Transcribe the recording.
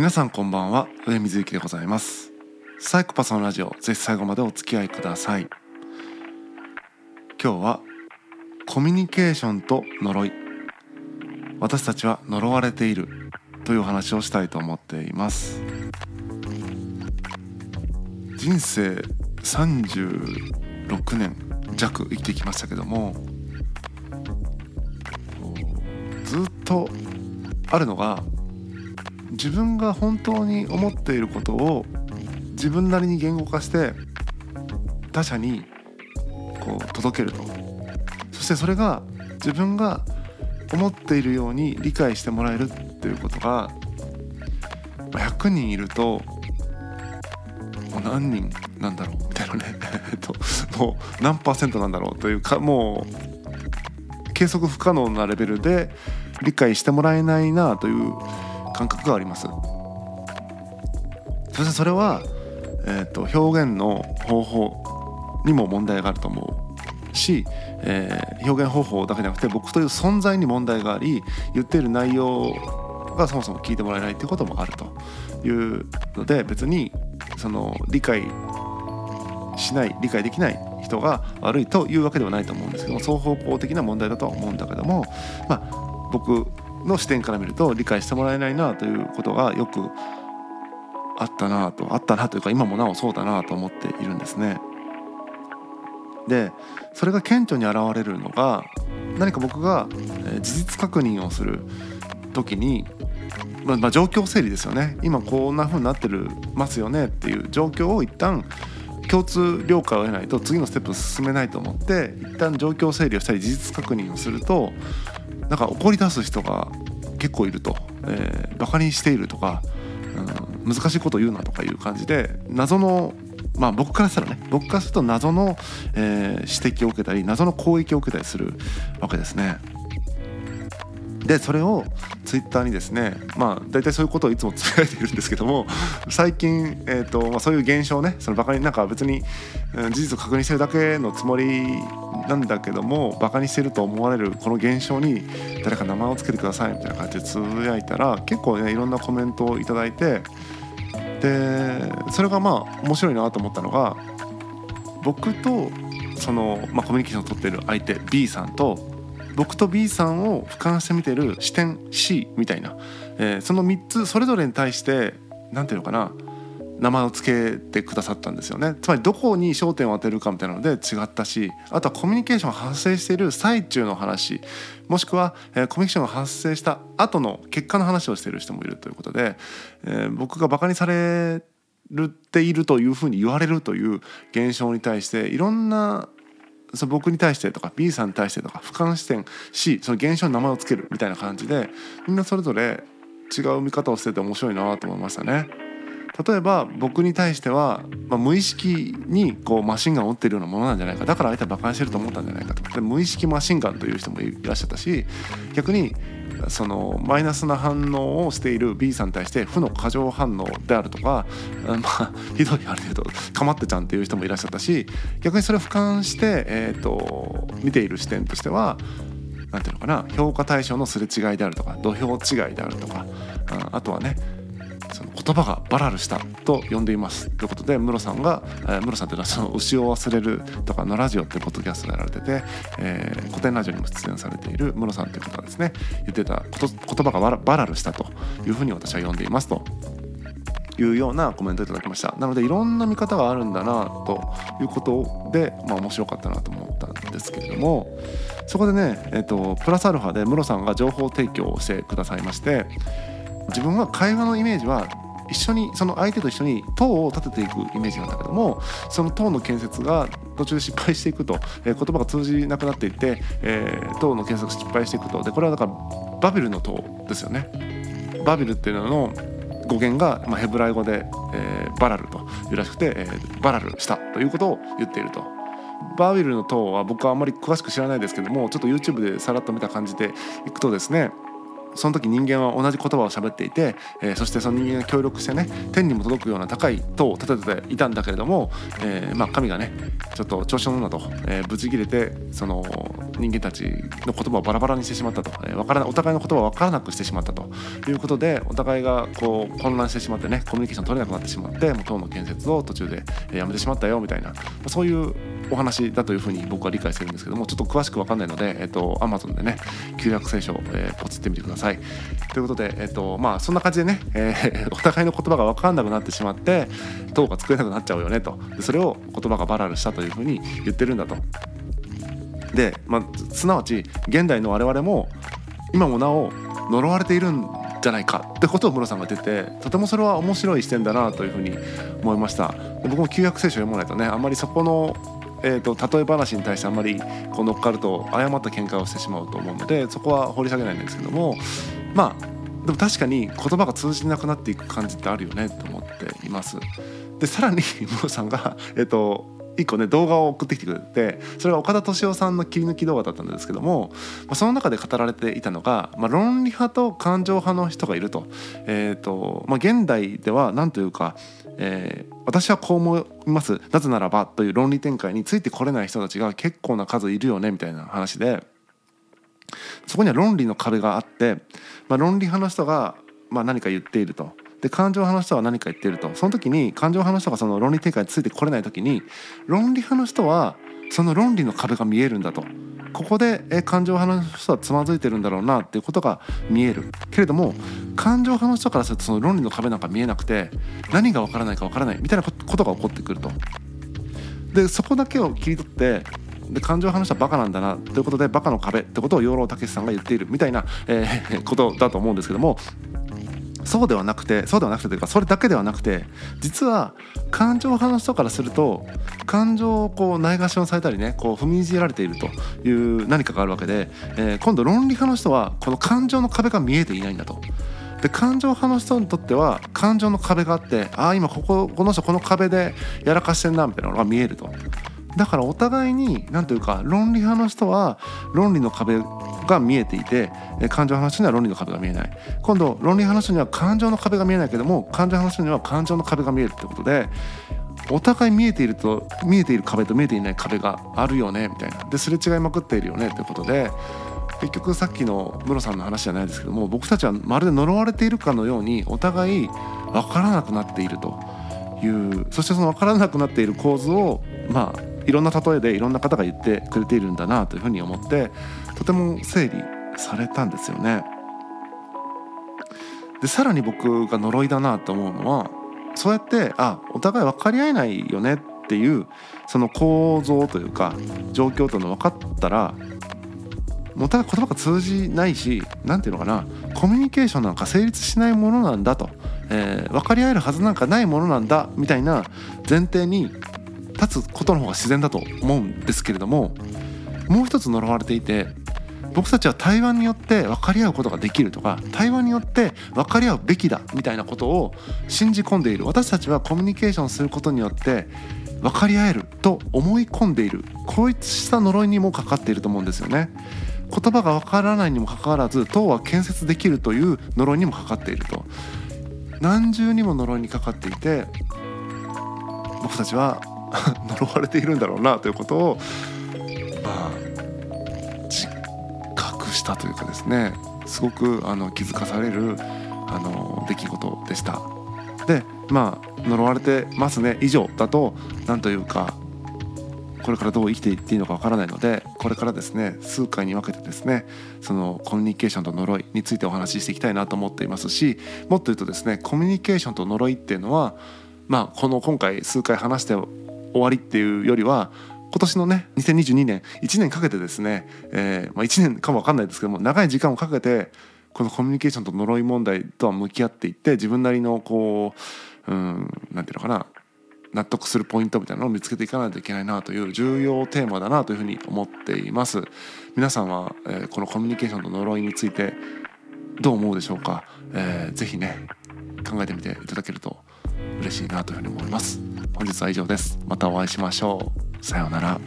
皆さんこんばんは。上水幸でございます。サイコパスのラジオぜひ最後までお付き合いください。今日はコミュニケーションと呪い。私たちは呪われている。という話をしたいと思っています。人生36年弱生きてきましたけどもずっとあるのが自分が本当に思っていることを自分なりに言語化して他者にこう届けると。そしてそれが自分が思っているように理解してもらえるっていうことが100人いるともう何人なんだろうみたいなね。もう何パーセントなんだろうというかもう計測不可能なレベルで理解してもらえないなという感覚があります。そしてそれは、えーと、表現の方法にも問題があると思うし、えー、表現方法だけじゃなくて僕という存在に問題があり言っている内容がそもそも聞いてもらえないっていうこともあるというので別にその理解しない理解できない人が悪いというわけではないと思うんですけども双方向的な問題だとは思うんだけどもまあ僕の視点から見ると理解してもらえないなということがよくあったなとあったなというか今もなおそうだなと思っているんですね。でそれが顕著に現れるのが何か僕が事実確認をする時に、まあ、まあ状況整理ですよね今こんな風になってるますよねっていう状況を一旦共通了解を得ないと次のステップを進めないと思って一旦状況整理をしたり事実確認をするとなんか怒り出す人が結構いると、えー、バカにしているとか、うん、難しいこと言うなとかいう感じで謎のまあ僕からしたらね僕からすると謎の、えー、指摘を受けたり謎の攻撃を受けたりするわけですね。でそれをツイッターにですねまあ大体そういうことをいつもつぶやいているんですけども最近、えーとまあ、そういう現象ねそのバカになんか別に、事実を確認してるだけのつもりなんだけどもバカにしてると思われるこの現象に誰か名前を付けてくださいみたいな感じでつぶやいたら結構ねいろんなコメントを頂いてでそれがまあ面白いなと思ったのが僕とその、まあ、コミュニケーションを取ってる相手 B さんと僕と B さんを俯瞰して見てる視点 C みたいな、えー、その3つそれぞれに対して何ていうのかな名前を付けてくださったんですよねつまりどこに焦点を当てるかみたいなので違ったしあとはコミュニケーションが発生している最中の話もしくは、えー、コミュニケーションが発生した後の結果の話をしている人もいるということで、えー、僕がバカにされるっているというふうに言われるという現象に対していろんなそ僕に対してとか B さんに対してとか俯瞰視点 C その現象に名前を付けるみたいな感じでみんなそれぞれ違う見方をしてて面白いなと思いましたね。例えば僕に対しては、まあ、無意識にこうマシンガンを持ってるようなものなんじゃないか。だから相手は馬鹿にしてると思ったんじゃないかと。で無意識マシンガンという人もいらっしゃったし逆にそのマイナスな反応をしている B さんに対して負の過剰反応であるとか、まあ、ひどいあれで言うとかまってちゃんっていう人もいらっしゃったし逆にそれを俯瞰して、えーと、見ている視点としては何ていうのかな評価対象のすれ違いであるとか土俵違いであるとかあとはねその言葉がバラルしたと呼んでいます。ということでムロさんが、えー、ムロさんというのはその牛を忘れるとかのラジオってポッドキャストでやられてて、えー、古典ラジオにも出演されているムロさんという方がですね言ってた言葉がバラルしたというふうに私は呼んでいますというようなコメントいただきました。なのでいろんな見方があるんだなということで、まあ、面白かったなと思ったんですけれどもそこでね、えーと、プラスアルファでムロさんが情報提供をしてくださいまして自分は会話のイメージは一緒にその相手と一緒に塔を立てていくイメージなんだけどもその塔の建設が途中で失敗していくと、えー、言葉が通じなくなっていって、えー、塔の建設が失敗していくとでこれはだからバビルの塔ですよね。バビルっていうのの語源が、まあ、ヘブライ語で、えー、バラルというらしくて、えー、バラルしたということを言っていると。バービルの塔は僕はあんまり詳しく知らないですけどもちょっと YouTube でさらっと見た感じでいくとですねその時人間は同じ言葉を喋っていて、えー、そしてその人間が協力してね天にも届くような高い塔を立てていたんだけれども、えー、まあ神がねちょっと調子乗るなと、えー、ブチ切れてその人間たちの言葉をバラバラにしてしまったと、えー、からお互いの言葉を分からなくしてしまったと。いうことでお互いがこう混乱してしまってねコミュニケーション取れなくなってしまってもう塔の建設を途中でやめてしまったよみたいな。まそういうお話だというふうに僕は理解してるんですけどもちょっと詳しく分かんないので、えっと、Amazon でね旧約聖書を、えー、ポチってみてください。ということで、えっとまあ、そんな感じでね、えー、お互いの言葉が分かんなくなってしまって塔が作れなくなっちゃうよねとでそれを言葉がバラルしたというふうに言ってるんだと。で、まあ、すなわち現代の我々も今もなお呪われているんじゃないかってことを室さんが言っててとてもそれは面白い視点だなというふうに思いました僕も旧約聖書を読まないとねあんまりそこのえーと、例え話に対してあんまりこう乗っかると誤った見解をしてしまうと思うのでそこは掘り下げないんですけどもまあでも確かに言葉が通じなくなっていく感じってあるよねと思っています。でさらに 室さんが、えーと一個ね動画を送ってきてくれてそれは岡田敏夫さんの切り抜き動画だったんですけども、まあ、その中で語られていたのが、まあ、論理派と感情派の人がいると,、えーとまあ、現代では何というか、えー、私はこう思いますなぜならばという論理展開についてこれない人たちが結構な数いるよねみたいな話でそこには論理の壁があって、まあ、論理派の人がまあ何か言っていると。で感情派の人は何か言ってると。その時に感情派の人がその論理展開についてこれない時に論理派の人はその論理の壁が見えるんだと。ここでえ感情派の人はつまずいてるんだろうなっていうことが見える。けれども感情派の人からするとその論理の壁なんか見えなくて何がわからないかわからないみたいなことが起こってくると。でそこだけを切り取ってで感情派の人はバカなんだなということでバカの壁ってことを養老孟司さんが言っているみたいな、えー、ことだと思うんですけどもそうではなくてそうではなくてというかそれだけではなくて実は感情派の人からすると感情をこうないがしろにされたりねこう踏みにじられているという何かがあるわけで、えー、今度論理派の人はこの感情の壁が見えていないんだと。で感情派の人にとっては感情の壁があってああ今こここの人この壁でやらかしてんなみたいなのが見えると。だからお互いに何というか論理派の人は論理の壁が見えていて感情の人には論理の壁が見えない。今度論理派の人には感情の壁が見えないけども感情派の人には感情の壁が見えるってことでお互い見えていると見えている壁と見えていない壁があるよねみたいな。ですれ違いまくっているよねということで結局さっきのムロさんの話じゃないですけども僕たちはまるで呪われているかのようにお互い分からなくなっているというそしてその分からなくなっている構図をまあいろんな例えでいろんな方が言ってくれているんだなというふうに思ってとても整理されたんですよね。でさらに僕が呪いだなと思うのはそうやってあお互い分かり合えないよねっていうその構造というか状況というの分かったらお互い言葉が通じないし何て言うのかなコミュニケーションなんか成立しないものなんだと、えー、分かり合えるはずなんかないものなんだみたいな前提に立つことの方が自然だと思うんですけれどももう一つ呪われていて僕たちは対話によって分かり合うことができるとか対話によって分かり合うべきだみたいなことを信じ込んでいる。私たちはコミュニケーションすることによって分かり合えると思い込んでいる。こういった呪いにもかかっていると思うんですよね。言葉が分からないにもかかわらず塔は建設できるという呪いにもかかっていると。何重にも呪いにかかっていて僕たちは 呪われているんだろうなということをまあ自覚したというかですねすごくあの気づかされるあの出来事でした。でまあ呪われてますね以上だと何というかこれからどう生きていっていいのかわからないのでこれからですね数回に分けてですねそのコミュニケーションと呪いについてお話ししていきたいなと思っていますしもっと言うとですねコミュニケーションと呪いっていうのはまあこの今回数回話して終わりっていうよりは今年のね2022年1年かけてですね、えーまあ、1年かも分かんないですけども長い時間をかけてこのコミュニケーションと呪い問題とは向き合っていって自分なりのこううんなんていうのかな納得するポイントみたいなのを見つけていかないといけないなという重要テーマだなというふうに思っています。皆さんは、えー、このコミュニケーションと呪いについてどう思うでしょうか、えー、ぜひね考えてみていただけると嬉しいなというふうに思います。本日は以上です。またお会いしましょう。さようなら。